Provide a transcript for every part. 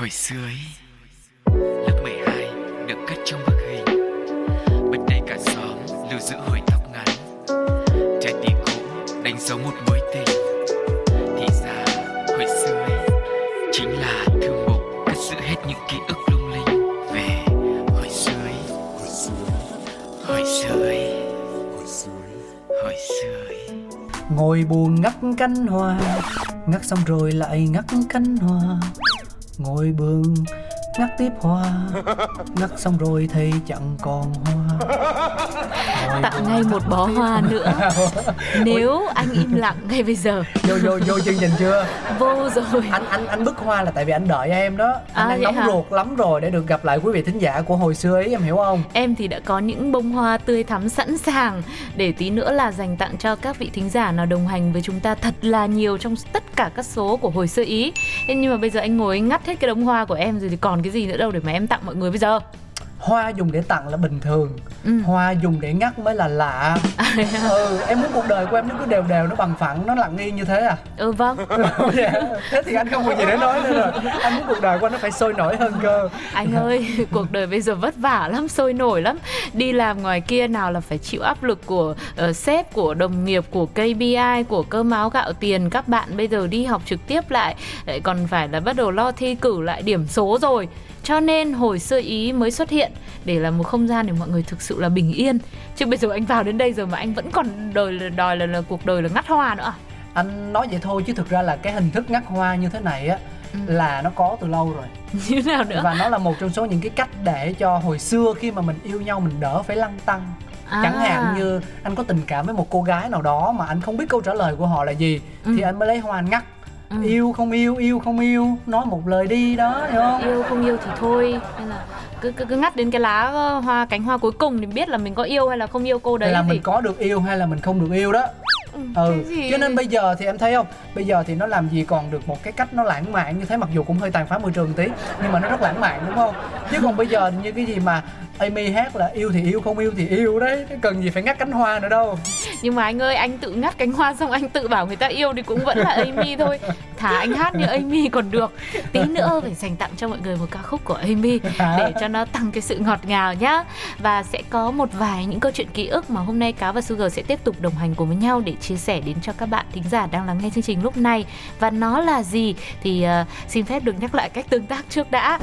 Hồi xưa ấy, Lớp 12 được cất trong bức hình. Bên đây cả xóm lưu giữ hồi tóc ngắn. Trái tim cũ đánh dấu một mối tình. Thì ra, hồi xưa ấy, Chính là thư mục cất giữ hết những ký ức lung linh. Về hồi xưa ấy, Hồi xưa ấy, Hồi xưa ấy. Ngồi buồn ngắt cánh hoa, Ngắt xong rồi lại ngắt cánh hoa. Ngồi buồn ngắt tiếp hoa. Ngắt xong rồi thì chẳng còn hoa. Ngồi tặng ngay một bó hoa nữa. Nếu anh im lặng ngay bây giờ. Vô vô vô chương trình chưa vô rồi anh anh anh bức hoa là tại vì anh đợi em đó anh À, đang nóng hả? ruột lắm rồi để được gặp lại quý vị thính giả của hồi xưa ấy em hiểu không Em thì đã có những bông hoa tươi thắm sẵn sàng để tí nữa là dành tặng cho các vị thính giả nào đồng hành với chúng ta thật là nhiều trong tất cả các số của hồi xưa ý. Nhưng mà bây giờ anh ngồi ngắt hết cái đống hoa của em rồi thì còn cái gì nữa đâu để mà em tặng mọi người bây giờ. Hoa dùng để tặng là bình thường Ừ. hoa dùng để ngắt mới là lạ ừ em muốn cuộc đời của em nó cứ đều đều nó bằng phẳng nó lặng yên như thế à Ừ vâng, Dạ. thế thì anh không có gì để nói nữa rồi anh muốn cuộc đời của anh nó phải sôi nổi hơn cơ anh ơi, cuộc đời bây giờ vất vả lắm, sôi nổi lắm. Đi làm ngoài kia nào là phải chịu áp lực của ờ, sếp, của đồng nghiệp, của KPI, của cơm áo gạo tiền. Các bạn bây giờ đi học trực tiếp lại lại còn phải là bắt đầu lo thi cử lại điểm số rồi. Cho nên hồi xưa ý mới xuất hiện để là một không gian để mọi người thực sự là bình yên. Chứ bây giờ anh vào đến đây rồi mà anh vẫn còn đòi là đòi là, là cuộc đời là ngắt hoa nữa à? anh nói vậy thôi chứ thực ra là cái hình thức ngắt hoa như thế này á Ừ. là nó có từ lâu rồi Như nào nữa? và nó là một trong số những cái cách để cho hồi xưa khi mà mình yêu nhau mình đỡ phải lăn tăng À. chẳng hạn như anh có tình cảm với một cô gái nào đó mà anh không biết câu trả lời của họ là gì Ừ. thì anh mới lấy hoa anh ngắt Ừ. yêu không yêu yêu không yêu nói một lời đi đó hiểu không? Yêu không yêu thì thôi. Hay là cứ cứ, cứ ngắt đến cái lá ờ, hoa cánh hoa cuối cùng thì biết là mình có yêu hay là không yêu cô đấy là thì mình có được yêu hay là mình không được yêu đó Ừ, cho nên bây giờ thì em thấy không? Bây giờ thì nó làm gì còn được một cái cách nó lãng mạn như thế mặc dù cũng hơi tàn phá môi trường tí nhưng mà nó rất lãng mạn đúng không? Chứ còn bây giờ như cái gì mà Amy hát là yêu thì yêu không yêu thì yêu đấy cần gì phải ngắt cánh hoa nữa đâu. Nhưng mà anh ơi anh tự ngắt cánh hoa xong anh tự bảo người ta yêu thì cũng vẫn là Amy thôi. Thả anh hát như Amy còn được. Tí nữa phải dành tặng cho mọi người một ca khúc của Amy để cho nó tăng cái sự ngọt ngào nhá. Và sẽ có một vài những câu chuyện ký ức mà hôm nay cáo và Sugar sẽ tiếp tục đồng hành cùng với nhau để chia sẻ đến cho các bạn thính giả đang lắng nghe chương trình lúc này. Và nó là gì thì ờ, xin phép được nhắc lại cách tương tác trước đã.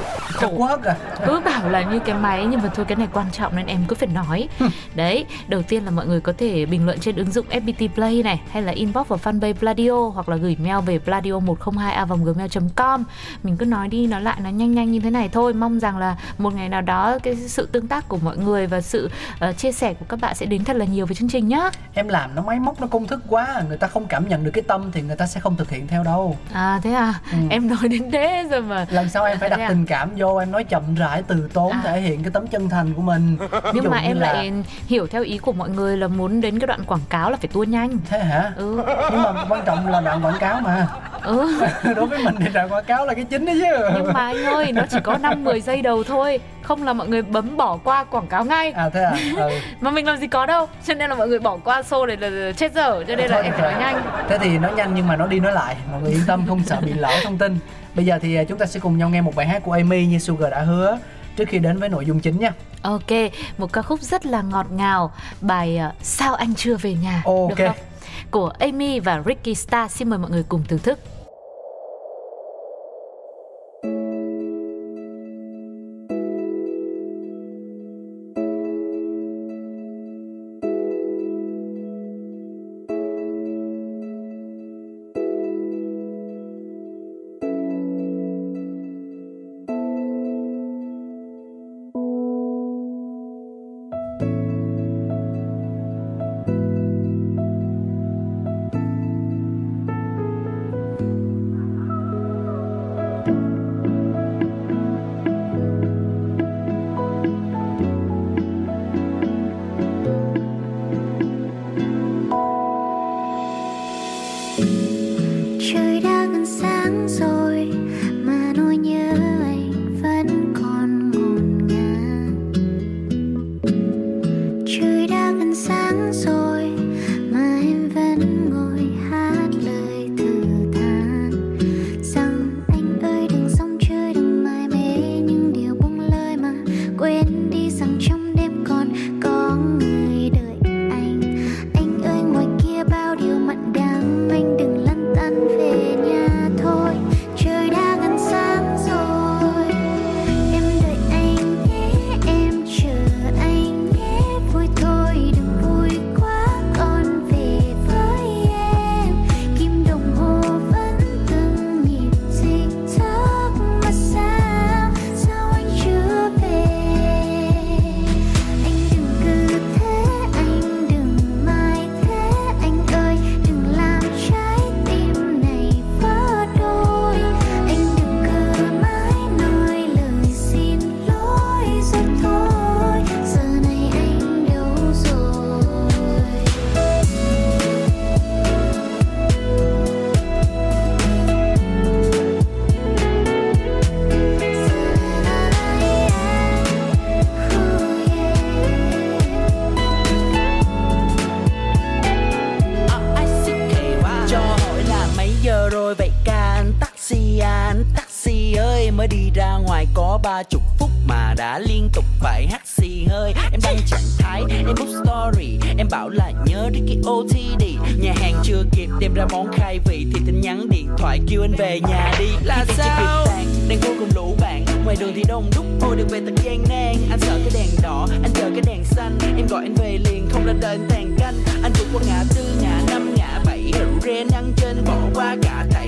Quất à cứ bảo là như cái máy nhưng mà thôi cái này quan trọng nên em cứ phải nói. Đấy đầu tiên là mọi người có thể bình luận trên ứng dụng FPT Play này hay là inbox vào fanpage Pladio hoặc là gửi mail về pladio 102 a gmail.com mình cứ nói đi nói lại nó nhanh nhanh như thế này thôi. Mong rằng là một ngày nào đó cái sự tương tác của mọi người và sự ờ, chia sẻ của các bạn sẽ đến thật là nhiều với chương trình nhá. Em làm nó máy móc nó công thức quá người ta không cảm nhận được cái tâm thì người ta sẽ không thực hiện theo đâu. À thế à? Ừ. em nói đến thế rồi mà. Lần sau em phải đặt à? tình cảm vô em nói chậm rãi từ tốn À. thể hiện cái tấm chân thành của mình. Nhưng mà em là- lại hiểu theo ý của mọi người là muốn đến cái đoạn quảng cáo là phải tua nhanh. Thế hả? Ừ. Nhưng mà quan trọng là đoạn quảng cáo mà. Ừ. Đối với mình thì đoạn quảng cáo là cái chính đấy chứ. Nhưng mà anh ơi nó chỉ có 5 10 giây đầu thôi không là mọi người bấm bỏ qua quảng cáo ngay. À thế à? Ừ. mà mình làm gì có đâu cho nên là mọi người bỏ qua show này là chết dở cho nên là Thôi em phải nói nhanh. Thế thì nói nhanh nhưng mà nó đi nói lại mọi người yên tâm không sợ bị lỡ thông tin. Bây giờ thì à, chúng ta sẽ cùng nhau nghe một bài hát của Amy như Sugar đã hứa trước khi đến với nội dung chính nha. Ok một ca khúc rất là ngọt ngào bài ờ, sao anh chưa về nhà Ok. được không? Của Amy và Ricky Star xin mời mọi người cùng thưởng thức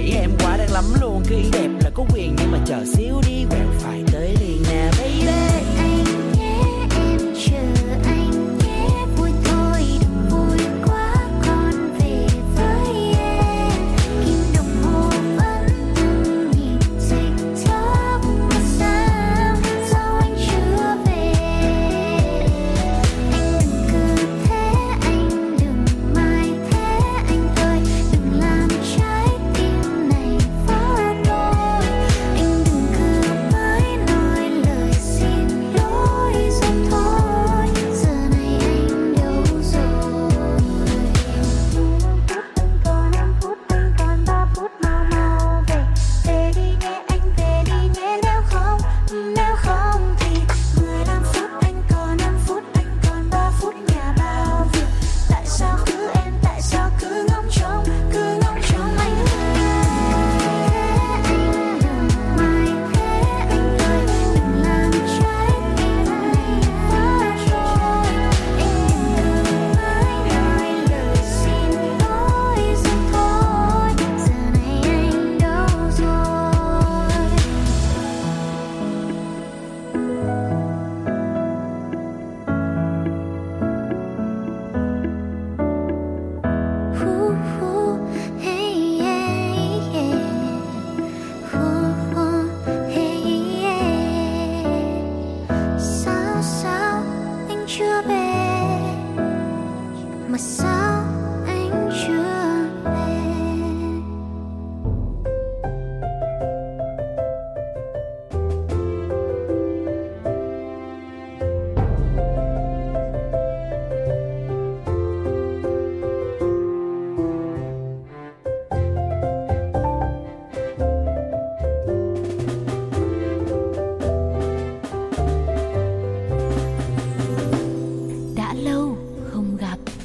cả em quá đang lắm luôn. Khi đẹp là có quyền nhưng mà chờ xíu đi quẹo phải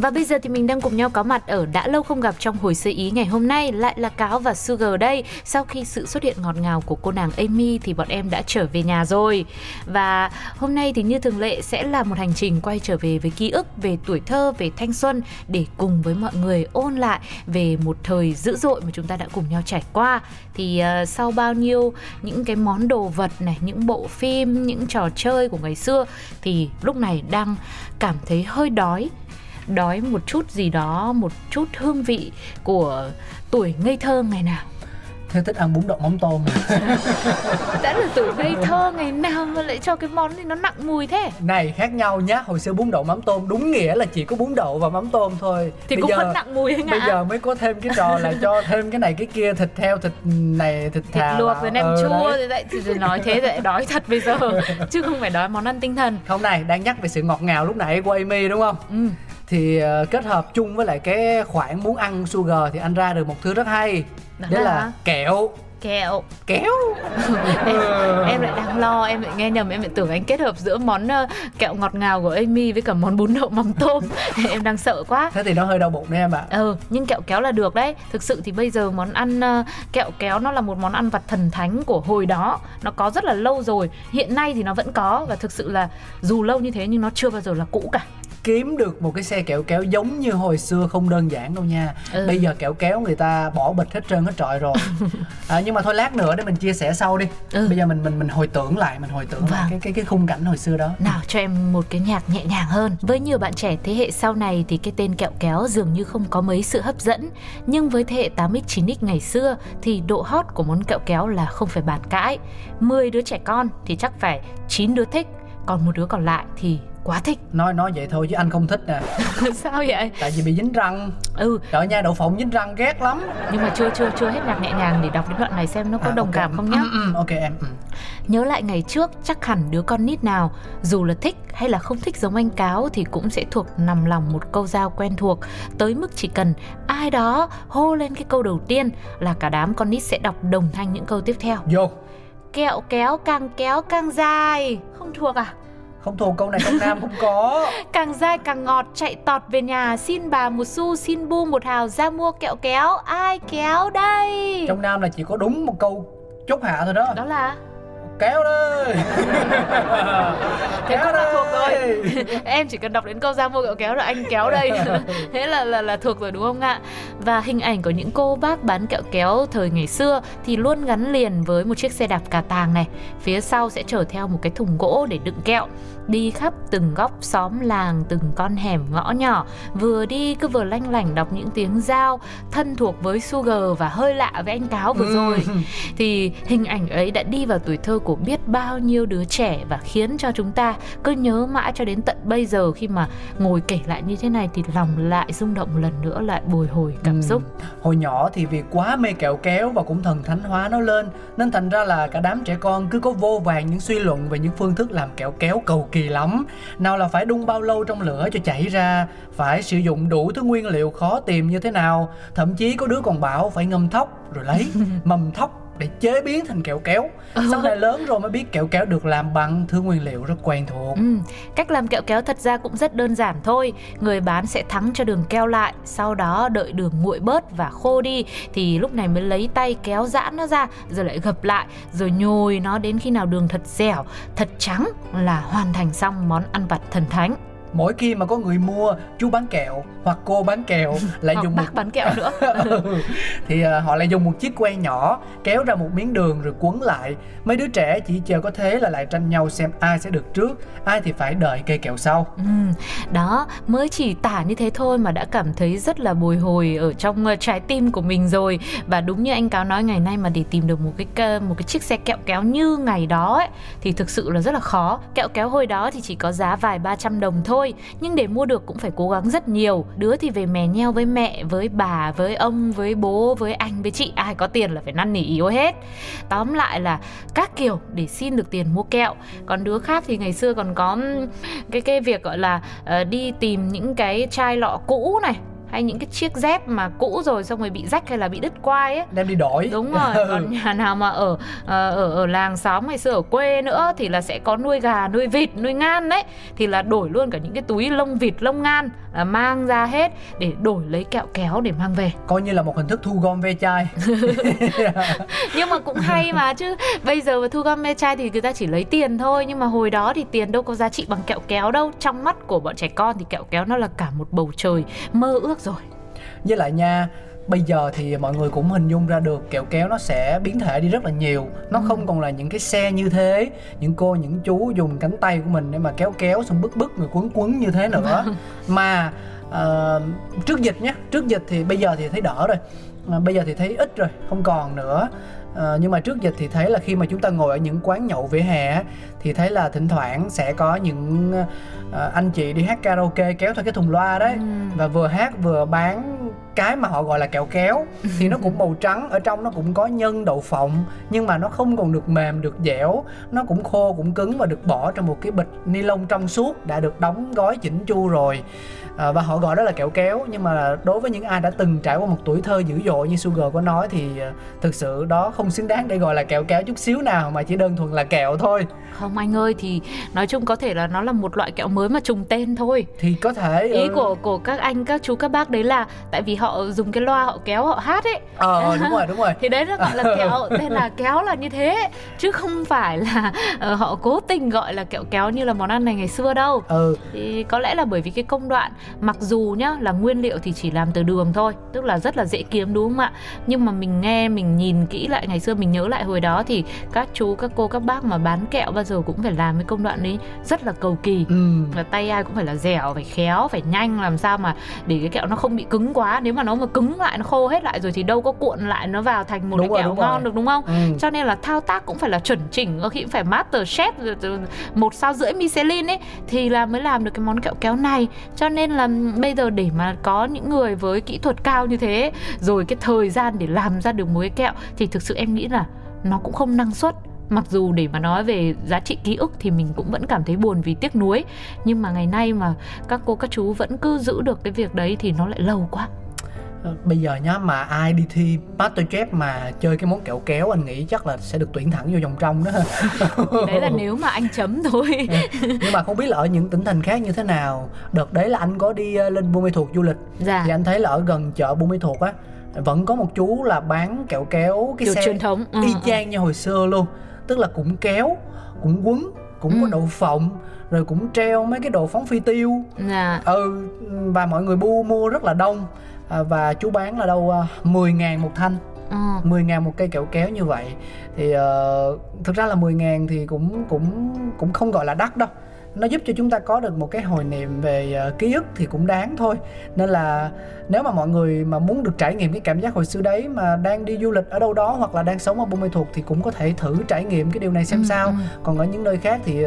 và bây giờ thì mình đang cùng nhau có mặt ở đã lâu không gặp trong hồi sơ ý ngày hôm nay. Lại là cáo và sugar đây. Sau khi sự xuất hiện ngọt ngào của cô nàng amy thì bọn em đã trở về nhà rồi. Và hôm nay thì như thường lệ sẽ là một hành trình quay trở về với ký ức về tuổi thơ về thanh xuân để cùng với mọi người ôn lại về một thời dữ dội mà chúng ta đã cùng nhau trải qua. Thì uh, sau bao nhiêu những cái món đồ vật này những bộ phim những trò chơi của ngày xưa thì lúc này đang cảm thấy hơi đói đói một chút gì đó một chút hương vị của tuổi ngây thơ ngày nào? Thế thích ăn bún đậu mắm tôm đã là tuổi ngây thơ ngày nào mà lại cho cái món thì nó nặng mùi thế? Này khác nhau nhá. Hồi xưa bún đậu mắm tôm đúng nghĩa là chỉ có bún đậu và mắm tôm thôi. Thì bây cũng giờ vẫn nặng mùi anh bây ạ. giờ mới có thêm cái trò là cho thêm cái này cái kia thịt heo thịt này thịt thịt thà luộc vào. với nem Ừ, chua đấy. thì thì nói thế lại đói thật bây giờ. Chứ không phải đói món ăn tinh thần. Không này đang nhắc về sự ngọt ngào lúc nãy của Amy đúng không? Ừ. thì ờ, kết hợp chung với lại cái khoản muốn ăn sugar thì anh ra được một thứ rất hay Đó đó là? là kẹo kẹo kéo em, em lại đang lo em lại nghe nhầm em lại tưởng anh kết hợp giữa món ờ, kẹo ngọt ngào của Amy với cả món bún đậu mắm tôm em đang sợ quá thế thì nó hơi đau bụng đấy em ạ Ừ, nhưng kẹo kéo là được đấy. Thực sự thì bây giờ món ăn ờ, kẹo kéo nó là một món ăn vặt thần thánh của hồi đó. Nó có rất là lâu rồi. Hiện nay thì nó vẫn có và thực sự là dù lâu như thế nhưng nó chưa bao giờ là cũ cả. Kiếm được một cái xe kẹo kéo giống như hồi xưa không đơn giản đâu nha Ừ. bây giờ kẹo kéo người ta bỏ bịch hết trơn hết trọi rồi à, nhưng mà thôi lát nữa để mình chia sẻ sau đi Ừ. bây giờ mình mình mình hồi tưởng lại mình hồi tưởng lại Vâng. cái cái cái khung cảnh hồi xưa đó Nào cho em một cái nhạc nhẹ nhàng hơn. Với nhiều bạn trẻ thế hệ sau này thì cái tên kẹo kéo dường như không có mấy sự hấp dẫn. Nhưng với thế hệ 8x 9x ngày xưa thì độ hot của món kẹo kéo là không phải bàn cãi. 10 đứa trẻ con thì chắc phải 9 đứa thích, còn một đứa còn lại thì quá thích. nói nói vậy thôi chứ anh không thích nè Sao vậy? tại vì bị dính răng Ừ, trời nha đậu phộng dính răng ghét lắm nhưng mà chưa chưa chưa hết nhạc nhẹ nhàng để đọc đến đoạn này xem nó có À, đồng ok. cảm không nhá. Ừ, ừ, ok em ừ. Nhớ lại ngày trước chắc hẳn đứa con nít nào dù là thích hay là không thích giống anh cáo thì cũng sẽ thuộc nằm lòng một câu giao quen thuộc tới mức chỉ cần ai đó hô lên cái câu đầu tiên là cả đám con nít sẽ đọc đồng thanh những câu tiếp theo. vô kẹo kéo càng kéo càng dài không thuộc à không thuộc câu này trong nam không có. Càng dai càng ngọt chạy tọt về nhà. Xin bà một xu xin bu một hào ra mua kẹo kéo. Ai kéo đây? Trong nam là chỉ có đúng một câu chốt hạ thôi đó. Đó là kéo đây thế Kéo con là thuộc rồi. Đây. em chỉ cần đọc đến câu ra mua kẹo kéo rồi anh kéo đây. Thế là là là thuộc rồi đúng không ạ? Và hình ảnh của những cô bác bán kẹo kéo thời ngày xưa thì luôn gắn liền với một chiếc xe đạp cà tàng này. Phía sau sẽ chở theo một cái thùng gỗ để đựng kẹo đi khắp từng góc xóm làng từng con hẻm ngõ nhỏ vừa đi cứ vừa lanh lảnh đọc những tiếng giao thân thuộc với Sugar và hơi lạ với anh cáo vừa rồi Ừ. thì hình ảnh ấy đã đi vào tuổi thơ của biết bao nhiêu đứa trẻ và khiến cho chúng ta cứ nhớ mãi cho đến tận bây giờ khi mà ngồi kể lại như thế này thì lòng lại rung động một lần nữa lại bồi hồi cảm Ừ. xúc Hồi nhỏ thì vì quá mê kẹo kéo và cũng thần thánh hóa nó lên Nên thành ra là cả đám trẻ con cứ có vô vàng những suy luận về những phương thức làm kẹo kéo cầu kỳ lắm. Nào là phải đun bao lâu trong lửa cho chảy ra? Phải sử dụng đủ thứ nguyên liệu khó tìm như thế nào? Thậm chí có đứa còn bảo phải ngâm thóc rồi lấy mầm thóc để chế biến thành kẹo kéo. Sau này lớn rồi mới biết kẹo kéo được làm bằng thứ nguyên liệu rất quen thuộc. Ừ, cách làm kẹo kéo thật ra cũng rất đơn giản thôi. Người bán sẽ thắng cho đường keo lại Sau đó đợi đường nguội bớt và khô đi Thì lúc này mới lấy tay kéo giãn nó ra Rồi lại gập lại Rồi nhồi nó đến khi nào đường thật dẻo Thật trắng là hoàn thành xong món ăn vặt thần thánh Mỗi khi mà có người mua chú bán kẹo hoặc cô bán kẹo lại Hoặc dùng một bác bán kẹo nữa. Ừ. thì à, họ lại dùng một chiếc que nhỏ kéo ra một miếng đường rồi quấn lại. Mấy đứa trẻ chỉ chờ có thế là lại tranh nhau xem ai sẽ được trước ai thì phải đợi cây kẹo sau. Ừ, đó mới chỉ tả như thế thôi mà đã cảm thấy rất là bồi hồi ở trong ờ, trái tim của mình rồi. Và đúng như anh cáo nói ngày nay mà để tìm được một cái một cái chiếc xe kẹo kéo như ngày đó ấy thì thực sự là rất là khó. Kẹo kéo hồi đó thì chỉ có giá vài ba trăm đồng thôi nhưng để mua được cũng phải cố gắng rất nhiều. Đứa thì về mè nheo với mẹ với bà với ông với bố với anh với chị. Ai có tiền là phải năn nỉ yếu hết. Tóm lại là các kiểu để xin được tiền mua kẹo. Còn đứa khác thì ngày xưa còn có cái cái việc gọi là uh, đi tìm những cái chai lọ cũ này hay những cái chiếc dép mà cũ rồi xong rồi bị rách hay là bị đứt quai ấy. Đem đi đổi. Đúng rồi còn nhà nào mà ở ờ, ở ở làng xóm ngày xưa ở quê nữa thì là sẽ có nuôi gà nuôi vịt nuôi ngan đấy. Thì là đổi luôn cả những cái túi lông vịt lông ngan là mang ra hết để đổi lấy kẹo kéo để mang về. Coi như là một hình thức thu gom ve chai. Nhưng mà cũng hay mà chứ. Bây giờ mà thu gom ve chai thì người ta chỉ lấy tiền thôi nhưng mà hồi đó thì tiền đâu có giá trị bằng kẹo kéo đâu. Trong mắt của bọn trẻ con thì kẹo kéo nó là cả một bầu trời mơ ước rồi. Với lại nha bây giờ thì mọi người cũng hình dung ra được kẹo kéo nó sẽ biến thể đi rất là nhiều. Nó không còn là những cái xe như thế những cô những chú dùng cánh tay của mình để mà kéo kéo xong bức bức người quấn quấn như thế nữa. Mà ờ, trước dịch nhé trước dịch thì bây giờ thì thấy đỡ rồi. À, bây giờ thì thấy ít rồi không còn nữa. Ờ, nhưng mà trước dịch thì thấy là khi mà chúng ta ngồi ở những quán nhậu vỉa hè thì thấy là thỉnh thoảng sẽ có những ờ, anh chị đi hát karaoke kéo theo cái thùng loa đấy. Và vừa hát vừa bán cái mà họ gọi là kẹo kéo thì nó cũng màu trắng ở trong nó cũng có nhân đậu phộng nhưng mà nó không còn được mềm được dẻo nó cũng khô cũng cứng và được bỏ trong một cái bịch ni lông trong suốt đã được đóng gói chỉnh chu rồi. À, và họ gọi đó là kẹo kéo nhưng mà đối với những ai đã từng trải qua một tuổi thơ dữ dội như Sugar có nói thì à, thực sự đó không xứng đáng để gọi là kẹo kéo chút xíu nào mà chỉ đơn thuần là kẹo thôi. Không anh ơi thì nói chung có thể là nó là một loại kẹo mới mà trùng tên thôi. Thì có thể ý ừ. của của các anh các chú các bác đấy là tại vì họ dùng cái loa họ kéo họ hát ấy. Ờ đúng rồi đúng rồi. Thì đấy nó gọi là kẹo tên là kéo là như thế. Chứ không phải là ờ, họ cố tình gọi là kẹo kéo như là món ăn này ngày xưa đâu. Ừ. Thì có lẽ là bởi vì cái công đoạn mặc dù nhá là nguyên liệu thì chỉ làm từ đường thôi tức là rất là dễ kiếm đúng không ạ? Nhưng mà mình nghe mình nhìn kỹ lại ngày xưa mình nhớ lại hồi đó thì các chú các cô các bác mà bán kẹo bao giờ cũng phải làm cái công đoạn đấy rất là cầu kỳ. Ừ. Là tay ai cũng phải là dẻo phải khéo phải nhanh làm sao mà để cái kẹo nó không bị cứng quá. Nếu mà nó mà cứng lại nó khô hết lại rồi thì đâu có cuộn lại nó vào thành một Đúng cái rồi, kẹo đúng rồi. ngon được đúng không? Ừ. Cho nên là thao tác cũng phải là chuẩn chỉnh có khi cũng phải master chef một sao rưỡi Michelin ấy thì là mới làm được cái món kẹo kéo này. Cho nên là bây giờ để mà có những người với kỹ thuật cao như thế rồi cái thời gian để làm ra được một cái kẹo thì thực sự em nghĩ là nó cũng không năng suất. Mặc dù để mà nói về giá trị ký ức thì mình cũng vẫn cảm thấy buồn vì tiếc nuối. Nhưng mà ngày nay mà các cô các chú vẫn cứ giữ được cái việc đấy thì nó lại lâu quá bây giờ nhá mà ai đi thi Masterchef mà chơi cái món kẹo kéo anh nghĩ chắc là sẽ được tuyển thẳng vô vòng trong đó. Đấy là nếu mà anh chấm thôi. Nhưng mà không biết là ở những tỉnh thành khác như thế nào. Đợt đấy là anh có đi ờ, lên Buôn Mê Thuột du lịch. Dạ. Thì anh thấy là ở gần chợ Buôn Mê Thuột á vẫn có một chú là bán kẹo kéo cái kiểu xe truyền thống. ừ, y ừ. chang như hồi xưa luôn. Tức là cũng kéo cũng quấn cũng có Ừ. đậu phộng rồi cũng treo mấy cái đồ phóng phi tiêu. Dạ. Ừ và mọi người bu mua rất là đông à, và chú bán là đâu à, 10 ngàn một thanh ừ. 10 ngàn một cây kẹo kéo như vậy thì ờ, thực ra là 10 ngàn thì cũng cũng cũng không gọi là đắt đâu nó giúp cho chúng ta có được một cái hồi niệm về ờ, ký ức thì cũng đáng thôi nên là nếu mà mọi người mà muốn được trải nghiệm cái cảm giác hồi xưa đấy mà đang đi du lịch ở đâu đó hoặc là đang sống ở Buôn Mê Thuột thì cũng có thể thử trải nghiệm cái điều này xem Ừ, sao ừ. còn ở những nơi khác thì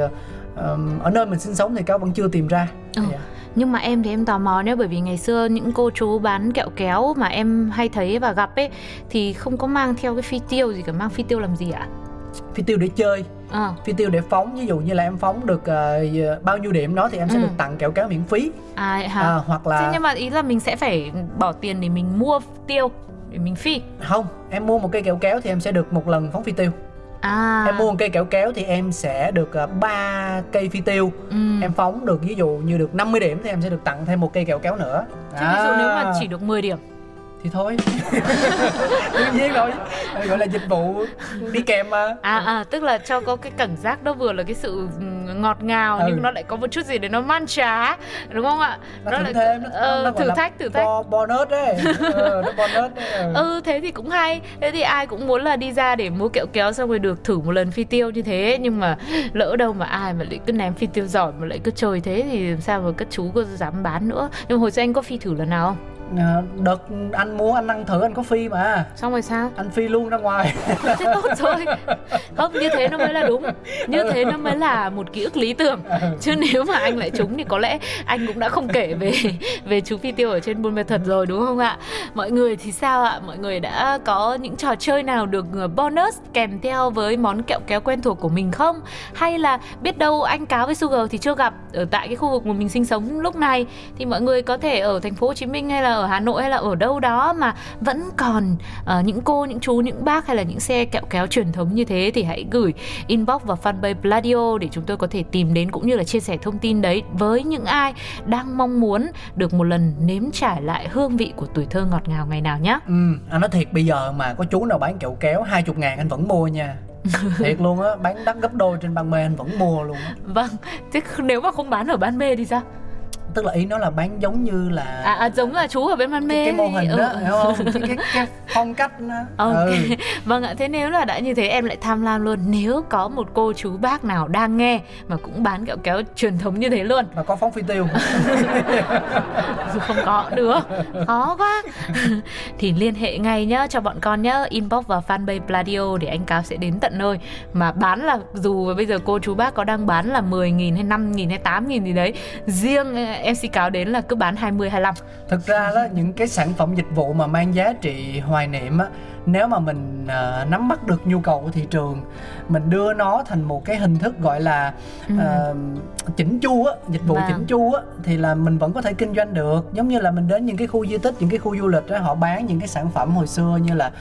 ờm, ở nơi mình sinh sống thì cáo vẫn chưa tìm ra Ừ. Dạ. Nhưng mà em thì em tò mò nhé bởi vì ngày xưa những cô chú bán kẹo kéo mà em hay thấy và gặp ấy thì không có mang theo cái phi tiêu gì cả mang phi tiêu làm gì ạ? phi tiêu để chơi Ờ. phi tiêu để phóng ví dụ như là em phóng được ờ, bao nhiêu điểm đó thì em sẽ Ừ. được tặng kẹo kéo miễn phí À, hả? à, hoặc là Thế nhưng mà ý là mình sẽ phải bỏ tiền để mình mua tiêu để mình phi. không em mua một cây kẹo kéo thì em sẽ được một lần phóng phi tiêu À. em mua một cây kẹo kéo thì em sẽ được 3 cây phi tiêu Ừ. em phóng được ví dụ như được 50 điểm thì em sẽ được tặng thêm một cây kẹo kéo nữa Thế ví dụ À, nếu mà chỉ được 10 điểm thì thôi đương nhiên rồi gọi là dịch vụ đi kèm mà À à tức là cho có cái cảm giác đó vừa là cái sự ngọt ngào Ừ. nhưng nó lại có một chút gì để nó man trá đúng không ạ? nó, Nó thử lại thêm nó, ờ, nó thử thách thử thách. bo, bonus đấy ờ, nó bonus đấy ừ. Ừ thế thì cũng hay Thế thì ai cũng muốn là đi ra để mua kẹo kéo Xong rồi được thử một lần phi tiêu như thế Nhưng mà lỡ đâu mà ai mà lại cứ ném phi tiêu giỏi Mà lại cứ chơi thế thì làm sao mà các chú có dám bán nữa Nhưng mà hồi xưa anh có phi thử lần nào không? Ờ, đợt anh mua anh ăn thử anh có phi mà Xong rồi sao? anh phi luôn ra ngoài Thế tốt rồi Không như thế nó mới là đúng Như thế nó mới là một ký ức lý tưởng Chứ nếu mà anh lại trúng thì có lẽ anh cũng đã không kể về về chú phi tiêu ở trên Buôn Mê Thuật rồi đúng không ạ? Mọi người thì sao ạ? Mọi người đã có những trò chơi nào được ờ, bonus kèm theo với món kẹo kéo quen thuộc của mình không? Hay là biết đâu anh Cáo với Sugar thì chưa gặp ở tại cái khu vực mà mình sinh sống lúc này thì mọi người có thể ở thành phố Hồ Chí Minh hay là ở Hà Nội hay là ở đâu đó mà vẫn còn ờ, những cô, những chú, những bác hay là những xe kẹo kéo truyền thống như thế thì hãy gửi inbox vào fanpage Pladio để chúng tôi có thể tìm đến cũng như là chia sẻ thông tin đấy với những ai đang mong muốn được một lần nếm trải lại hương vị của tuổi thơ ngọt ngào ngày nào nhé. ừ anh nói thiệt bây giờ mà có chú nào bán kẹo kéo 20 ngàn anh vẫn mua nha thiệt luôn á bán đắt gấp đôi trên ban mê anh vẫn mua luôn á Vâng, thế nếu mà không bán ở ban mê thì sao? Tức là ý nó là bán giống như là À, à giống là chú ở bên ban mê cái, cái mô hình ừ, đó hiểu không cái, cái, cái phong cách đó Ok, ừ. vâng ạ. Thế nếu là đã như thế em lại tham lam luôn. Nếu có một cô chú bác nào đang nghe mà cũng bán kẹo kéo truyền thống như thế luôn, và có phóng phi tiêu dù không có được, khó quá. thì liên hệ ngay nhá cho bọn con nhá, inbox vào fanpage Pladio để anh Cáo sẽ đến tận nơi. Mà bán là dù bây giờ cô chú bác có đang bán là 10.000 hay 5.000 hay 8.000 gì đấy, riêng MC Cáo đến là cứ bán 20 25. thực ra đó những cái sản phẩm dịch vụ mà mang giá trị hoài niệm á nếu mà mình ờ, nắm bắt được nhu cầu của thị trường mình đưa nó thành một cái hình thức gọi là Ừ. ờ, chỉnh chu á dịch vụ Vâng. chỉnh chu á thì là mình vẫn có thể kinh doanh được giống như là mình đến những cái khu di tích những cái khu du lịch á họ bán những cái sản phẩm hồi xưa như là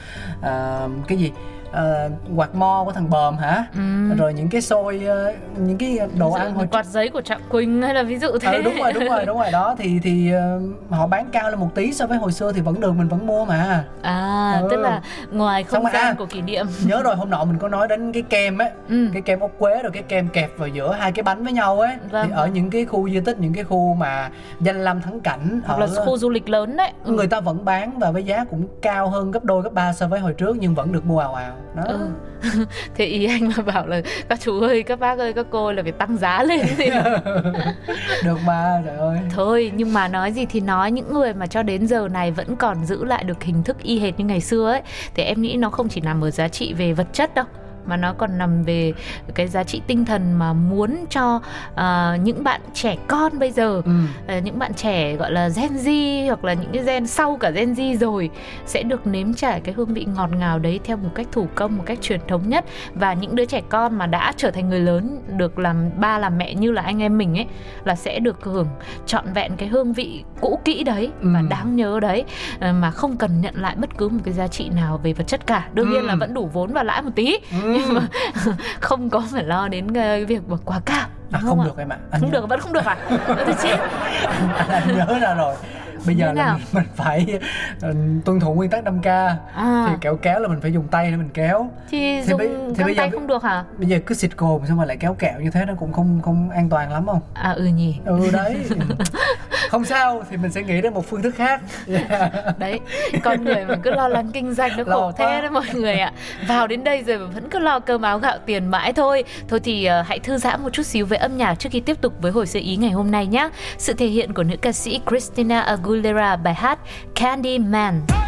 ờ, cái gì Ờ, quạt mo của thằng bờm hả Ừ. rồi những cái xôi ờ, những cái đồ ăn hồi quạt giấy của Trạng Quỳnh hay là ví dụ thế. Ờ, đúng rồi đúng rồi đúng rồi đó thì thì ờ, họ bán cao lên một tí so với hồi xưa thì vẫn được mình vẫn mua mà À, Ừ. tức là ngoài không Xong gian à. của kỷ niệm. nhớ rồi hôm nọ mình có nói đến cái kem á Ừ. cái kem ốc quế rồi cái kem kẹp vào giữa hai cái bánh với nhau ấy Vâng, thì ở những cái khu di tích những cái khu mà danh lam thắng cảnh Hoặc ở là khu du lịch lớn đấy. Ừ. người ta vẫn bán và với giá cũng cao hơn gấp đôi gấp ba so với hồi trước nhưng vẫn được mua ào ào đó. Ừ. Thế ý anh mà bảo là các chú ơi, các bác ơi, các cô là phải tăng giá lên thì được mà trời ơi. Thôi nhưng mà nói gì thì nói những người mà cho đến giờ này vẫn còn giữ lại được hình thức y hệt như ngày xưa ấy Thì em nghĩ nó không chỉ nằm ở giá trị về vật chất đâu mà nó còn nằm về cái giá trị tinh thần mà muốn cho ờ, những bạn trẻ con bây giờ ừ. Ờ, những bạn trẻ gọi là Gen Z hoặc là những cái gen sau cả Gen Z rồi sẽ được nếm trải cái hương vị ngọt ngào đấy theo một cách thủ công một cách truyền thống nhất và những đứa trẻ con mà đã trở thành người lớn được làm ba làm mẹ như là anh em mình ấy là sẽ được hưởng trọn vẹn cái hương vị cũ kỹ đấy và Ừ. đáng nhớ đấy ờ, mà không cần nhận lại bất cứ một cái giá trị nào về vật chất cả đương nhiên Ừ. là vẫn đủ vốn và lãi một tí nhưng mà không có phải lo đến cái việc mà quá cao à, không ạ? được em ạ. Anh không nhớ- được vẫn không được à? Tôi chết. Anh, anh nhớ ra rồi bây giờ là mình, mình phải ừ, tuân thủ nguyên tắc 5 k. À. Thì kéo kéo là mình phải dùng tay để mình kéo. Thì Thì dùng bây- thì bây giờ tay không được hả? bây giờ cứ xịt cồn xong rồi lại kéo kẹo như thế nó cũng không không an toàn lắm không? À ừ nhỉ. Ừ đấy. Không sao thì mình sẽ nghĩ đến một phương thức khác. Yeah. đấy con người mà cứ lo lắng kinh doanh nó Lo khổ thế quá. đấy mọi người ạ. Vào đến đây rồi mà vẫn cứ lo cơm áo gạo tiền mãi thôi. Thôi thì ờ, hãy thư giãn một chút xíu với âm nhạc trước khi tiếp tục với hồi sơ ý ngày hôm nay nhé sự thể hiện của nữ ca sĩ Christina Aguilera Aguilera bài hát Candyman. Man.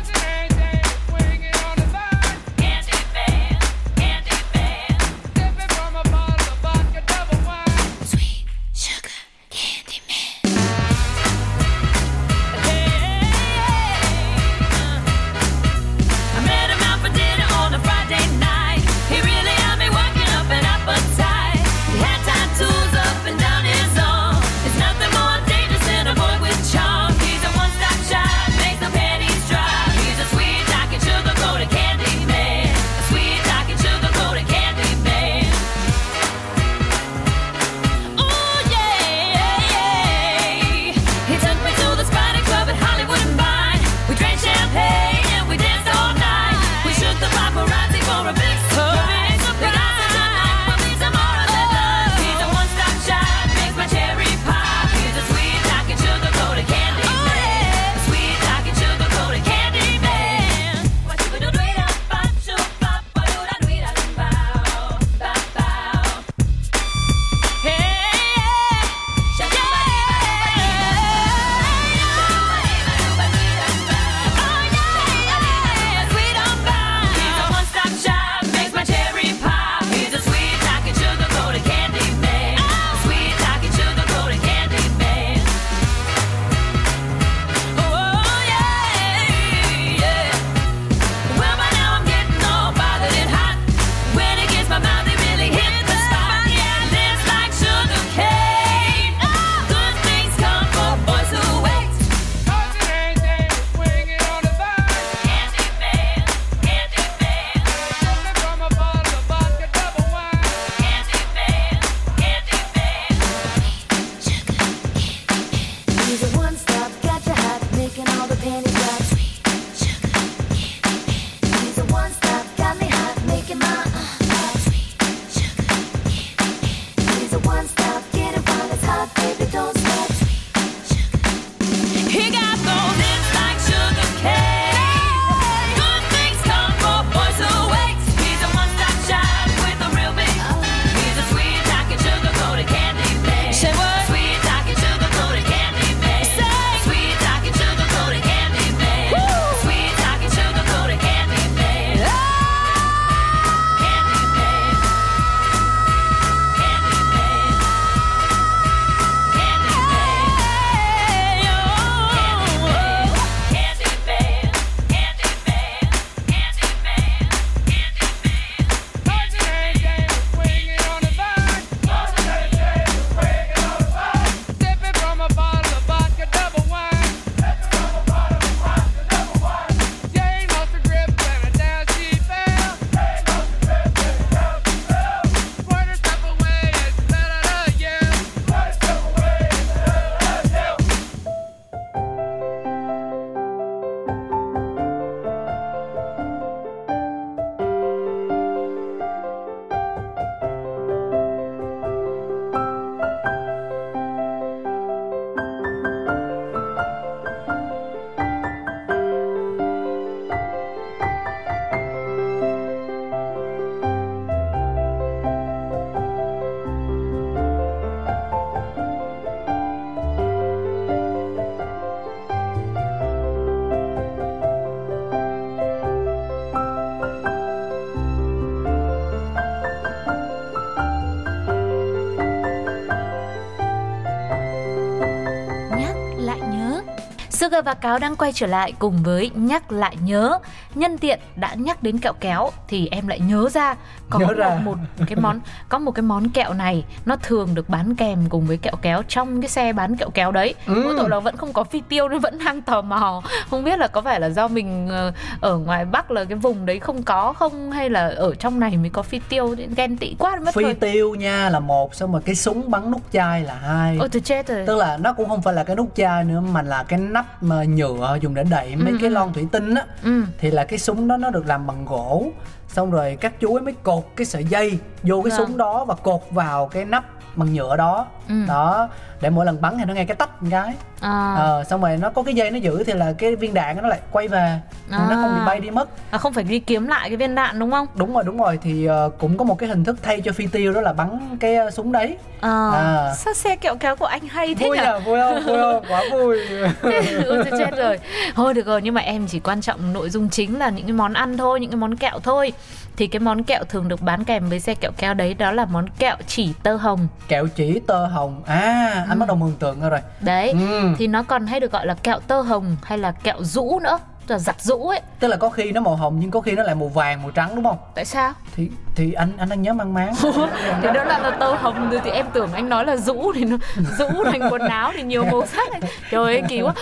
Sugar và Cáo đang quay trở lại cùng với nhắc lại nhớ. Nhân tiện đã nhắc đến kẹo kéo thì em lại nhớ ra có Nhớ một, ra. một cái món có một cái món kẹo này nó thường được bán kèm cùng với kẹo kéo trong cái xe bán kẹo kéo đấy. Ừ. Mỗi tội là vẫn không có phi tiêu nên vẫn đang tò mò. Không biết là có phải là do mình ờ, ở ngoài Bắc là cái vùng đấy không có không hay là ở trong này mới có phi tiêu nên ghen tị quá mất phi rồi. tiêu nha là một xong rồi cái súng bắn nút chai là hai Ôi tôi chết rồi. tức là nó cũng không phải là cái nút chai nữa mà là cái nắp mà nhựa dùng để đậy mấy Ừ, cái lon thủy tinh á Ừ. thì là cái súng đó nó được làm bằng gỗ xong rồi các chú ấy mới cột cái sợi dây vô cái Vâng. súng đó và cột vào cái nắp bằng nhựa đó. Ừ. đó để mỗi lần bắn thì nó nghe cái tách một cái. À. ờ xong rồi nó có cái dây nó giữ thì là cái viên đạn nó lại quay về. Nó không bị À. bay đi mất. À, không phải đi kiếm lại cái viên đạn đúng không? đúng rồi đúng rồi. Thì ờ, cũng có một cái hình thức thay cho phi tiêu đó là bắn cái ờ, súng đấy. À, À. sao xe kẹo kéo của anh hay thế vui nhỉ? nhỉ vui không? Vui không? Quá vui. Tôi chết rồi. Thôi được rồi. Nhưng mà em chỉ quan trọng nội dung chính là những cái món ăn thôi những cái món kẹo thôi thì cái món kẹo thường được bán kèm với xe kẹo kéo đấy đó là món kẹo chỉ tơ hồng. Kẹo chỉ tơ hồng. À anh bắt đầu mường tượng ra rồi. Đấy Ừ. thì nó còn hay được gọi là kẹo tơ hồng hay là kẹo rũ nữa là giặt rũ ấy. Tức là có khi nó màu hồng nhưng có khi nó lại màu vàng màu trắng đúng không? Tại sao thì thì anh anh đang nhớ mang máng. Thì đó là, là tơ hồng rồi thì em tưởng anh nói là rũ thì nó rũ thành quần áo thì nhiều màu sắc. Này trời ơi kỳ quá.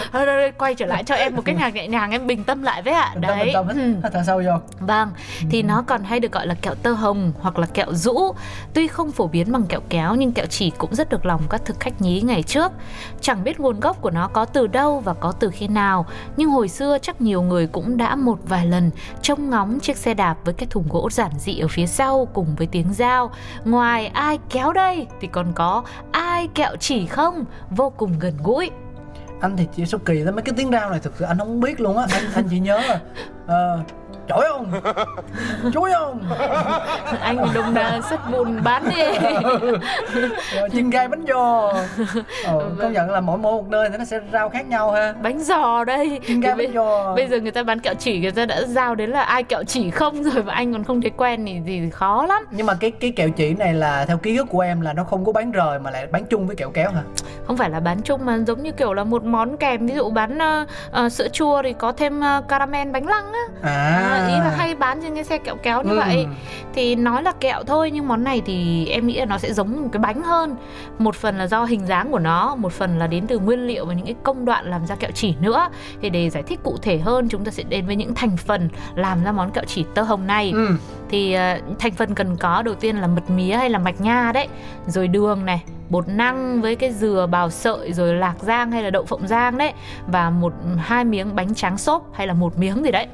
Quay trở lại cho em một cái nhạc nhẹ nhàng em bình tâm lại với ạ. Tâm, đấy. bình tâm, Ừ. sâu vô. Vâng, thì nó còn hay được gọi là kẹo tơ hồng hoặc là kẹo rũ. Tuy không phổ biến bằng kẹo kéo nhưng kẹo chỉ cũng rất được lòng các thực khách nhí ngày trước. Chẳng biết nguồn gốc của nó có từ đâu và có từ khi nào, nhưng hồi xưa chắc nhiều người cũng đã một vài lần trông ngóng chiếc xe đạp với cái thùng gỗ giản dị ở phía sau cùng với tiếng dao. Ngoài ai kéo đây thì còn có ai kẹo chỉ không, vô cùng gần gũi. anh thì chỉ số kỳ ra mấy cái tiếng rao này thực sự anh không biết luôn á anh anh chỉ nhớ là uh, chổi không chuối không Anh đồng đà sắt bùn bán đi. rồi chiên gai bánh giò. Ờ, công nhận là mỗi mỗi một nơi thì nó sẽ rau khác nhau ha. Bánh giò đây. Chiên gai bánh giò. bây giờ người ta bán kẹo chỉ người ta đã giao đến là ai kẹo chỉ không rồi mà anh còn không thấy quen thì, thì khó lắm. Nhưng mà cái cái kẹo chỉ này là theo ký ức của em là nó không có bán rời mà lại bán chung với kẹo kéo hả? Không phải là bán chung mà giống như kiểu là một món kèm ví dụ bán ờ, ờ, sữa chua thì có thêm ờ, caramel bánh lăng á. À, À, ý là hay bán trên cái xe kẹo kéo như Ừ. vậy. Thì nói là kẹo thôi nhưng món này thì em nghĩ là nó sẽ giống một cái bánh hơn. Một phần là do hình dáng của nó một phần là đến từ nguyên liệu và những cái công đoạn làm ra kẹo chỉ nữa. Thì để giải thích cụ thể hơn chúng ta sẽ đến với những thành phần làm ra món kẹo chỉ tơ hồng này. Ừ. thì ờ, thành phần cần có đầu tiên là mật mía hay là mạch nha đấy. Rồi đường này bột năng với cái dừa bào sợi rồi lạc rang hay là đậu phộng rang đấy. Và một hai miếng bánh tráng xốp hay là một miếng gì đấy.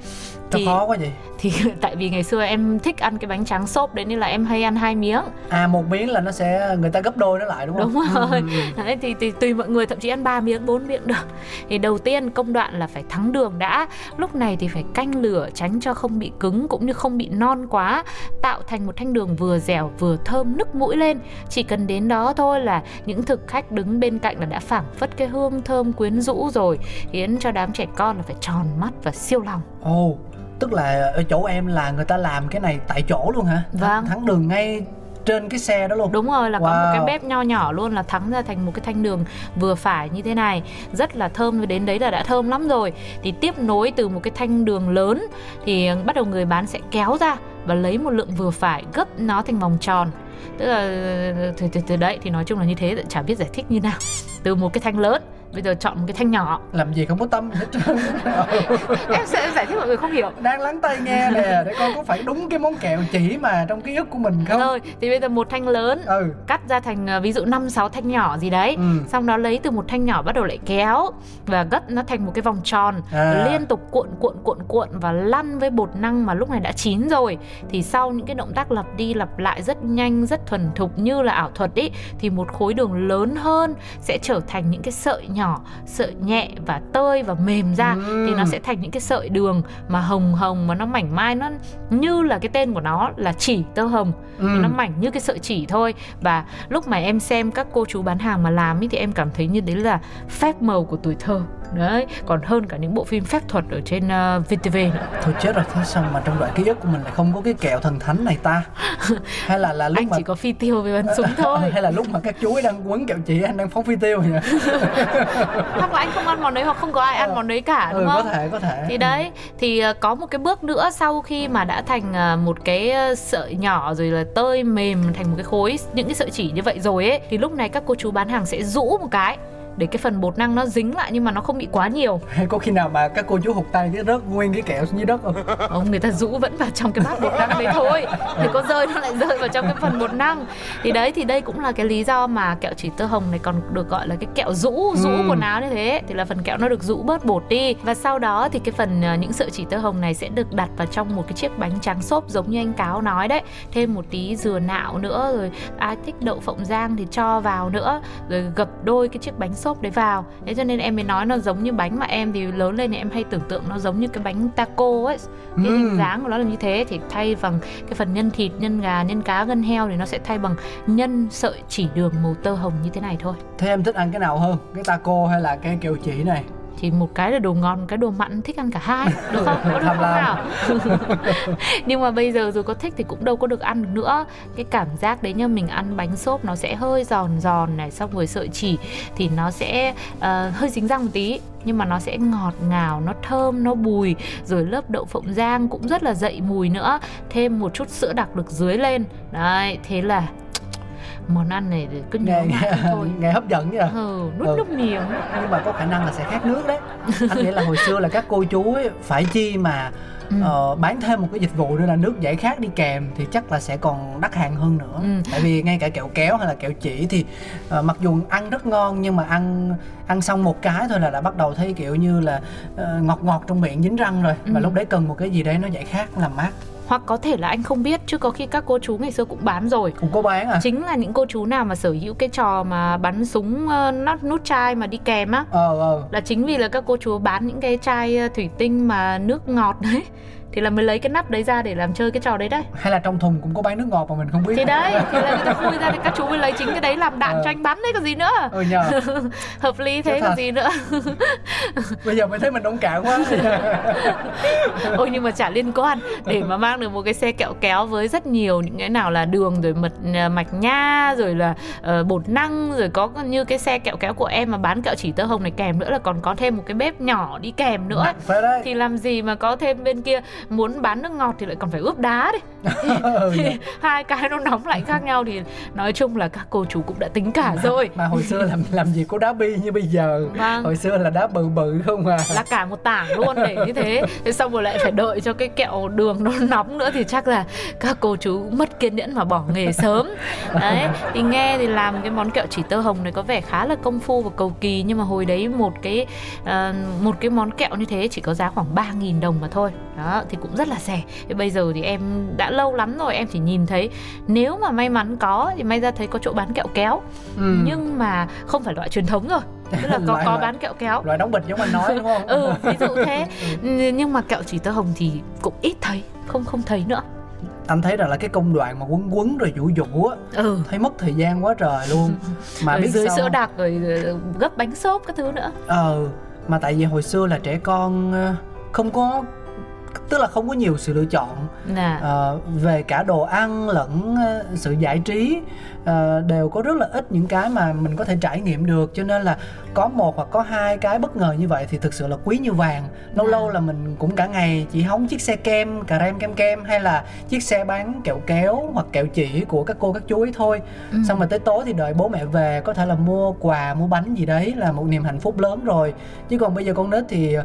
Thì khó quá vậy. thì tại vì ngày xưa em thích ăn cái bánh tráng xốp đấy nên là em hay ăn hai miếng. À một miếng là nó sẽ người ta gấp đôi nó lại đúng không? Đúng rồi. Ừ, ừ, ừ. đấy thì, thì tùy mọi người thậm chí ăn ba miếng bốn miếng được. Thì đầu tiên công đoạn là phải thắng đường đã. Lúc này thì phải canh lửa tránh cho không bị cứng cũng như không bị non quá tạo thành một thanh đường vừa dẻo vừa thơm nức mũi lên chỉ cần đến đó thôi là những thực khách đứng bên cạnh là đã phảng phất cái hương thơm quyến rũ rồi khiến cho đám trẻ con là phải tròn mắt và siêu lòng Ồ, tức là ở chỗ em là người ta làm cái này tại chỗ luôn hả? Vâng. Thắng đường ngay trên cái xe đó luôn. Đúng rồi là có một Wow. cái bếp nho nhỏ luôn là thắng ra thành một cái thanh đường vừa phải như thế này. Rất là thơm và đến đấy là đã thơm lắm rồi. Thì tiếp nối từ một cái thanh đường lớn Thì bắt đầu người bán sẽ kéo ra Và lấy một lượng vừa phải gấp nó thành vòng tròn. Tức là từ, từ, từ đấy thì nói chung là như thế chả biết giải thích như nào. Từ một cái thanh lớn bây giờ chọn một cái thanh nhỏ Làm gì không có tâm hết trơn. Em sẽ giải thích mọi người không hiểu Đang lắng tay nghe nè, để coi có phải đúng cái món kẹo chỉ mà trong ký ức của mình không? Rồi thì bây giờ một thanh lớn Ừ. cắt ra thành ờ, ví dụ 5 6 thanh nhỏ gì đấy. Ừ. Xong đó lấy từ một thanh nhỏ bắt đầu lại kéo và gấp nó thành một cái vòng tròn, À. liên tục cuộn cuộn cuộn cuộn và lăn với bột năng mà lúc này đã chín rồi. Thì sau những cái động tác lặp đi lặp lại rất nhanh, rất thuần thục như là ảo thuật ý thì một khối đường lớn hơn sẽ trở thành những cái sợi nhỏ, sợi nhẹ và tơi và mềm ra Ừ. thì nó sẽ thành những cái sợi đường mà hồng hồng mà nó mảnh mai nó như là cái tên của nó là chỉ tơ hồng Ừ. nó mảnh như cái sợi chỉ thôi và lúc mà em xem các cô chú bán hàng mà làm ý, thì em cảm thấy như đấy là phép màu của tuổi thơ đấy còn hơn cả những bộ phim phép thuật ở trên uh, VTV nữa Thôi chết rồi, thế sao mà trong đoạn ký ức của mình lại không có cái kẹo thần thánh này ta? Hay là là lúc anh mà chỉ có phi tiêu với bắn súng thôi hay là lúc mà các chú ấy đang quấn kẹo chỉ anh đang phóng phi tiêu nhỉ? hoặc là anh không ăn món đấy hoặc không có ai ăn Ờ. món đấy cả đúng ừ, có không? thể có thể. Thì đấy thì ờ, có một cái bước nữa sau khi mà đã thành ờ, một cái sợi nhỏ rồi là tơi mềm thành một cái khối những cái sợi chỉ như vậy rồi ấy thì lúc này các cô chú bán hàng sẽ rũ một cái để cái phần bột năng nó dính lại nhưng mà nó không bị quá nhiều. Hay có khi nào mà các cô chú hụt tay cái rớt nguyên cái kẹo xuống dưới đất không? Ông người ta rũ vẫn vào trong cái bát bột năng đấy thôi. Thì có rơi nó lại rơi vào trong cái phần bột năng. Thì đấy thì đây cũng là cái lý do mà kẹo chỉ tơ hồng này còn được gọi là cái kẹo rũ rũ Ừm. quần áo như thế. Thì là phần kẹo nó được rũ bớt bột đi. Và sau đó thì cái phần ờ, những sợi chỉ tơ hồng này sẽ được đặt vào trong một cái chiếc bánh tráng xốp giống như anh cáo nói đấy. Thêm một tí dừa nạo nữa rồi ai thích đậu phộng rang thì cho vào nữa. Rồi gập đôi cái chiếc bánh xốp đấy vào. Thế cho nên em mới nói nó giống như bánh mà em thì lớn lên thì em hay tưởng tượng nó giống như cái bánh taco ấy. Cái Ừm. hình dáng của nó là như thế thì thay bằng cái phần nhân thịt nhân gà nhân cá gân heo thì nó sẽ thay bằng nhân sợi chỉ đường màu tơ hồng như thế này thôi. Thế em thích ăn cái nào hơn? Cái taco hay là cái kẹo chỉ này thì một cái là đồ ngon một cái đồ mặn thích ăn cả hai được không? Có được không nào? Nhưng mà bây giờ rồi có thích thì cũng đâu có được ăn được nữa. Cái cảm giác đấy như mình ăn bánh xốp nó sẽ hơi giòn giòn này xong rồi sợi chỉ thì nó sẽ ờ, hơi dính răng một tí nhưng mà nó sẽ ngọt ngào nó thơm nó bùi. Rồi lớp đậu phộng rang cũng rất là dậy mùi nữa. Thêm một chút sữa đặc được dưới lên. Đấy thế là món ăn này thì cứ nhớ nghe thôi nghe hấp dẫn vậy ừ, nuốt Ừ. nước miếng nhưng mà có khả năng là sẽ khát nước đấy anh nghĩ là hồi xưa là các cô chú ấy phải chi mà Ừ. ờ, bán thêm một cái dịch vụ nữa là nước giải khát đi kèm thì chắc là sẽ còn đắt hàng hơn nữa Ừ. tại vì ngay cả kẹo kéo hay là kẹo chỉ thì ờ, mặc dù ăn rất ngon nhưng mà ăn ăn xong một cái thôi là đã bắt đầu thấy kiểu như là ờ, ngọt ngọt trong miệng dính răng rồi và Ừ. lúc đấy cần một cái gì đấy nó giải khát làm mát hoặc có thể là anh không biết chứ có khi các cô chú ngày xưa cũng bán rồi. Cũng có bán à? Chính là những cô chú nào mà sở hữu cái trò mà bắn súng ờ, nắp nút chai mà đi kèm á. Ờ ờ. Là chính vì là các cô chú bán những cái chai ờ, thủy tinh mà nước ngọt đấy thì là mới lấy cái nắp đấy ra để làm chơi cái trò đấy đấy. Hay là trong thùng cũng có bán nước ngọt mà mình không biết. Thì đấy thì là người ta khui ra thì các chú mới lấy chính cái đấy làm đạn Ờ. cho anh bắn đấy còn gì nữa. Ừ nhờ. Hợp lý thế thật. gì nữa. Bây giờ mới thấy mình nông cạn quá. Ôi nhưng mà chả liên quan. Để mà mang được một cái xe kẹo kéo với rất nhiều những cái nào là đường rồi mật à, mạch nha rồi là ờ, bột năng rồi có như cái xe kẹo kéo của em mà bán kẹo chỉ tơ hồng này kèm nữa là còn có thêm một cái bếp nhỏ đi kèm nữa. Thì làm gì mà có thêm bên kia muốn bán nước ngọt thì lại còn phải ướp đá đi Ừ, thì hai cái nó nóng lạnh khác nhau thì nói chung là các cô chú cũng đã tính cả rồi. mà hồi xưa làm làm gì có đá bi như bây giờ. Vâng. hồi xưa là đá bự bự không à. Là cả một tảng luôn để như thế. Thế xong rồi lại phải đợi cho cái kẹo đường nó nóng nữa thì chắc là các cô chú mất kiên nhẫn mà bỏ nghề sớm. Đấy thì nghe thì làm cái món kẹo chỉ tơ hồng này có vẻ khá là công phu và cầu kỳ nhưng mà hồi đấy một cái ờ, một cái món kẹo như thế chỉ có giá khoảng 3.000 đồng mà thôi. Đó thì cũng rất là rẻ. Thì bây giờ thì em đã lâu lắm rồi em chỉ nhìn thấy nếu mà may mắn có thì may ra thấy có chỗ bán kẹo kéo. Ừ. nhưng mà không phải loại truyền thống rồi tức là có có bán kẹo kéo. loại đóng bịch giống anh nói đúng không? Ừ ví dụ thế. Nh- nhưng mà kẹo chỉ tơ hồng thì cũng ít thấy không không thấy nữa. Anh thấy rằng là cái công đoạn mà quấn quấn rồi vũ vũ á ừ. thấy mất thời gian quá trời luôn. Mà rồi biết dưới sao sữa đặc rồi ờ, gấp bánh xốp các thứ nữa. Ờ mà tại vì hồi xưa là trẻ con ờ, không có tức là không có nhiều sự lựa chọn. Là Ờ, về cả đồ ăn lẫn ờ, sự giải trí ờ, đều có rất là ít những cái mà mình có thể trải nghiệm được. Cho nên là có một hoặc có hai cái bất ngờ như vậy thì thực sự là quý như vàng. Lâu À. lâu là mình cũng cả ngày chỉ hóng chiếc xe kem cà rem kem kem hay là chiếc xe bán kẹo kéo hoặc kẹo chỉ của các cô các chú ấy thôi. Ừ. xong rồi tới tối thì đợi bố mẹ về có thể là mua quà mua bánh gì đấy là một niềm hạnh phúc lớn rồi. Chứ còn bây giờ con nít thì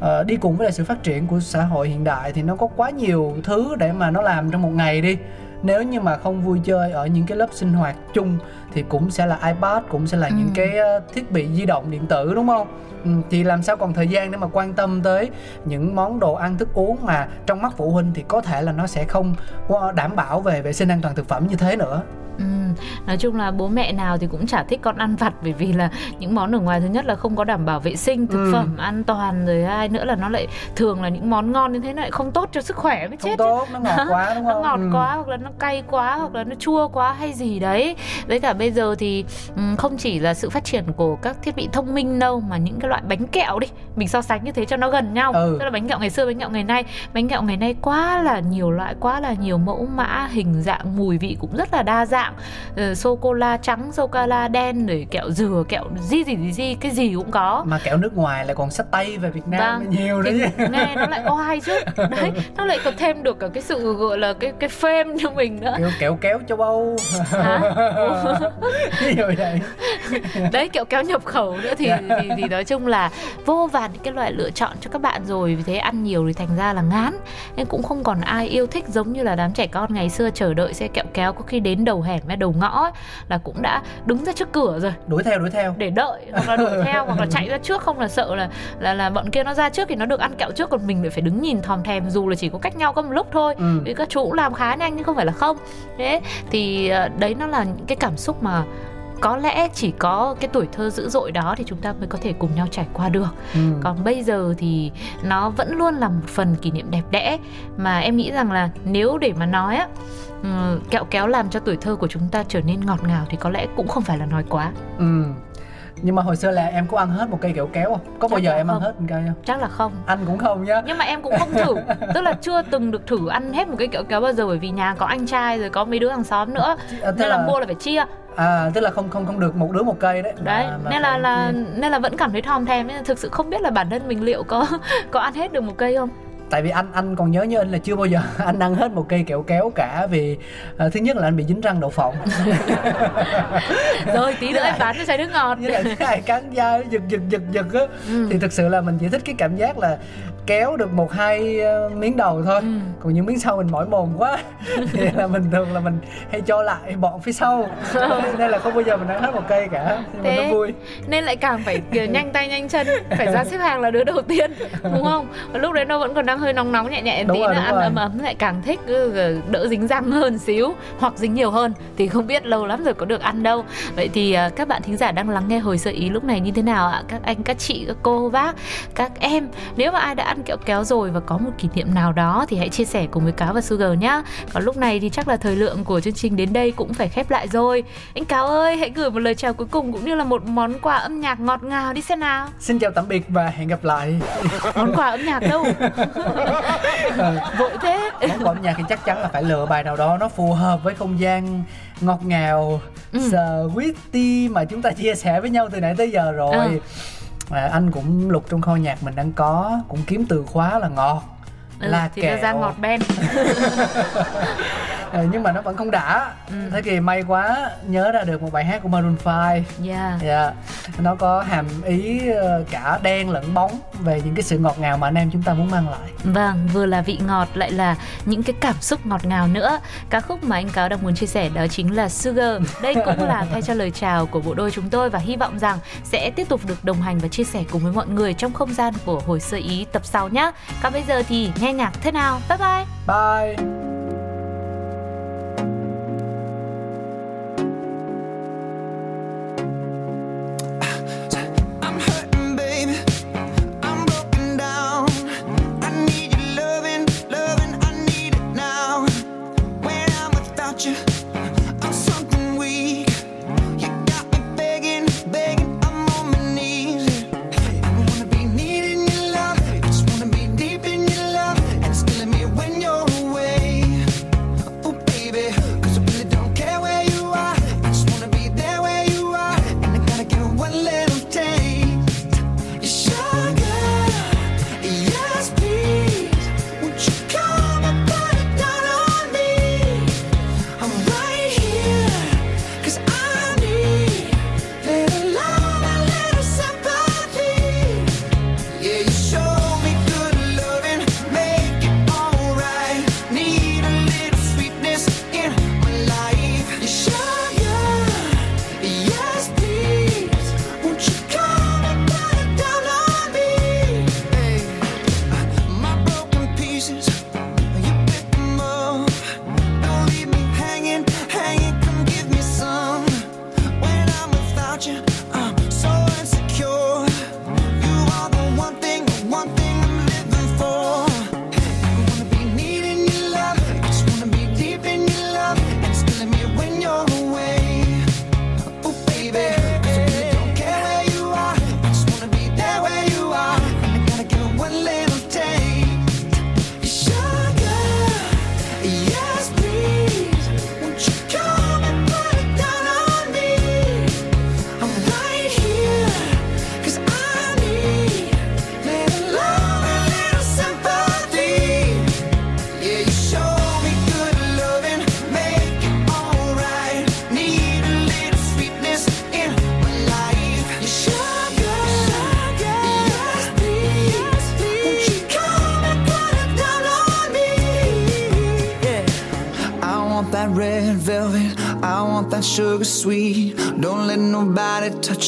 ờ, đi cùng với lại sự phát triển của xã hội hiện đại thì nó có quá nhiều thứ để mà nó làm trong một ngày đi. Nếu như mà không vui chơi ở những cái lớp sinh hoạt chung thì cũng sẽ là ipad cũng sẽ là Ừ. những cái ờ, thiết bị di động điện tử đúng không? Ừ, thì làm sao còn thời gian để mà quan tâm tới những món đồ ăn thức uống mà trong mắt phụ huynh thì có thể là nó sẽ không có đảm bảo về vệ sinh an toàn thực phẩm như thế nữa. Ừ, nói chung là bố mẹ nào thì cũng chả thích con ăn vặt bởi vì là những món ở ngoài thứ nhất là không có đảm bảo vệ sinh thực Ừ. phẩm an toàn rồi hai nữa là nó lại thường là những món ngon như thế nó lại không tốt cho sức khỏe mới không chết chứ. tốt nó ngọt quá đúng nó không ngọt Ừ. quá hoặc là nó cay quá hoặc là nó chua quá hay gì đấy với cả bây giờ thì không chỉ là sự phát triển của các thiết bị thông minh đâu mà những cái loại bánh kẹo đi mình so sánh như thế cho nó gần nhau Ừ. tức là bánh kẹo ngày xưa bánh kẹo ngày nay bánh kẹo ngày nay quá là nhiều loại quá là nhiều mẫu mã hình dạng mùi vị cũng rất là đa dạng ờ, sô cô la trắng sô cô la đen rồi kẹo dừa kẹo gì gì gì gì cái gì cũng có. Mà kẹo nước ngoài lại còn sách tay về Việt Nam Vâng. nhiều chứ nghe nó lại oai chứ. Đấy nó lại còn thêm được cả cái sự gọi là cái cái phêm cho mình nữa. Kẹo kẹo kéo châu Âu. Hả? ví dụ vậy. Đấy kẹo kéo nhập khẩu nữa thì, thì thì nói chung là vô vàn những cái loại lựa chọn cho các bạn rồi. Vì thế ăn nhiều thì thành ra là ngán. Nên cũng không còn ai yêu thích giống như là đám trẻ con ngày xưa chờ đợi xe kẹo kéo có khi đến đầu hẻm hay đầu ngõ ấy, là cũng đã đứng ra trước cửa rồi. Đuổi theo đuổi theo. Để đợi hoặc là đuổi theo hoặc là chạy ra trước không là sợ là là là bọn kia nó ra trước thì nó được ăn kẹo trước còn mình lại phải đứng nhìn thòm thèm dù là chỉ có cách nhau có một lúc thôi. Ừ. vì các chú làm khá nhanh nhưng không phải là không. Thế thì ờ, đấy nó là những cái cảm xúc mà có lẽ chỉ có cái tuổi thơ dữ dội đó thì chúng ta mới có thể cùng nhau trải qua được. Ừ. còn bây giờ thì nó vẫn luôn là một phần kỷ niệm đẹp đẽ mà em nghĩ rằng là nếu để mà nói á ừ, kẹo kéo làm cho tuổi thơ của chúng ta trở nên ngọt ngào thì có lẽ cũng không phải là nói quá. Ừ nhưng mà hồi xưa là em có ăn hết một cây kẹo kéo không? Có bao Chắc giờ là em ăn không. hết một cây không? Chắc là không. Anh cũng không nhá. Nhưng mà em cũng không thử. Tức là chưa từng được thử ăn hết một cái kẹo kéo bao giờ bởi vì nhà có anh trai rồi có mấy đứa hàng xóm nữa. À, nên là là- mua là phải chia. À tức là không không không được một đứa một cây đấy. Đấy Mà- mà nên là là chia. nên là vẫn cảm thấy thòm thèm thực sự không biết là bản thân mình liệu có có ăn hết được một cây không tại vì anh anh còn nhớ như anh là chưa bao giờ anh ăn hết một cây kẹo kéo cả vì à, thứ nhất là anh bị dính răng đậu phộng. Rồi tí nữa em bán cho chai nước ngọt. với lại cái cắn da giật giật giật giật á. Ừ. thì thực sự là mình chỉ thích cái cảm giác là kéo được một hai ờ, miếng đầu thôi. Ừ. còn những miếng sau mình mỏi mồm quá. Thì là mình thường là mình hay cho lại bọn phía sau. Nên là không bao giờ mình ăn hết một cây cả nhưng mà Thế nó vui. nên lại càng phải nhanh tay nhanh chân phải ra xếp hàng là đứa đầu tiên đúng không? Lúc đấy nó vẫn còn đang hơi nóng nóng nhẹ nhẹ Đúng tí rồi, nữa ăn rồi. ấm ấm lại càng thích ừ, đỡ dính răng hơn xíu hoặc dính nhiều hơn thì không biết lâu lắm rồi có được ăn đâu. Vậy thì à, các bạn thính giả đang lắng nghe hồi sơ ý lúc này như thế nào ạ? Các anh các chị các cô bác các em nếu mà ai đã ăn kẹo kéo rồi và có một kỷ niệm nào đó thì hãy chia sẻ cùng với cáo và sugar nhá. Còn lúc này thì chắc là thời lượng của chương trình đến đây cũng phải khép lại rồi. Anh cáo ơi hãy gửi một lời chào cuối cùng cũng như là một món quà âm nhạc ngọt ngào đi xem nào. Xin chào tạm biệt và hẹn gặp lại. Món quà âm nhạc đâu? Vội thế. món quà âm nhạc thì chắc chắn là phải lựa bài nào đó nó phù hợp với không gian ngọt ngào Ừ. sweetie mà chúng ta chia sẻ với nhau từ nãy tới giờ rồi. Ờ. à, anh cũng lục trong kho nhạc mình đang có cũng kiếm từ khóa là ngọt ừ, là thì nó ra kẹo. ngọt ben Ờ, nhưng mà nó vẫn không đã Ừ. thế thì may quá nhớ ra được một bài hát của Maroon 5 yeah Dạ, nó có hàm ý ờ, cả đen lẫn bóng về những cái sự ngọt ngào mà anh em chúng ta muốn mang lại. Vâng, vừa là vị ngọt lại là những cái cảm xúc ngọt ngào nữa. Ca khúc mà anh Cáo đang muốn chia sẻ đó chính là Sugar. Đây cũng là thay cho lời chào của bộ đôi chúng tôi và hy vọng rằng sẽ tiếp tục được đồng hành và chia sẻ cùng với mọi người trong không gian của hồi sơ ý tập sau nhé. Còn bây giờ thì nghe nhạc thế nào? Bye bye. Bye. You,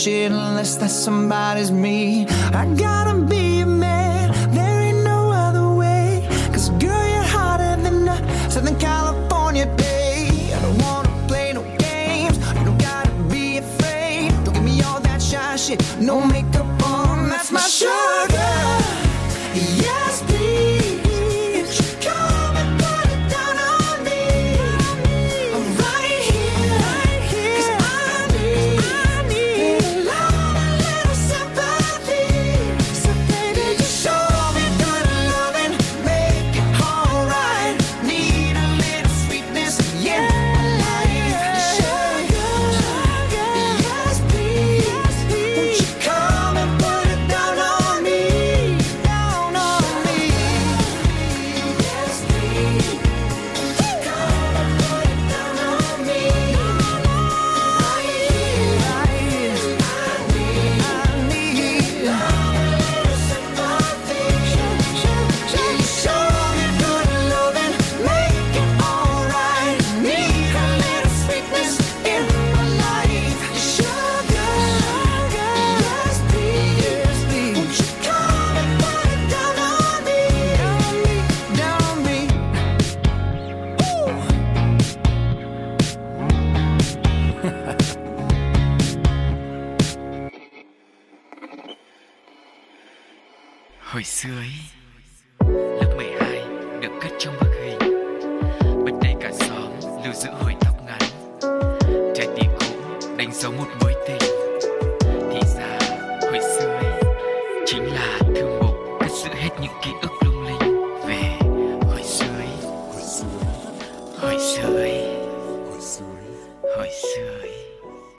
nobody touch it unless that somebody's me. I gotta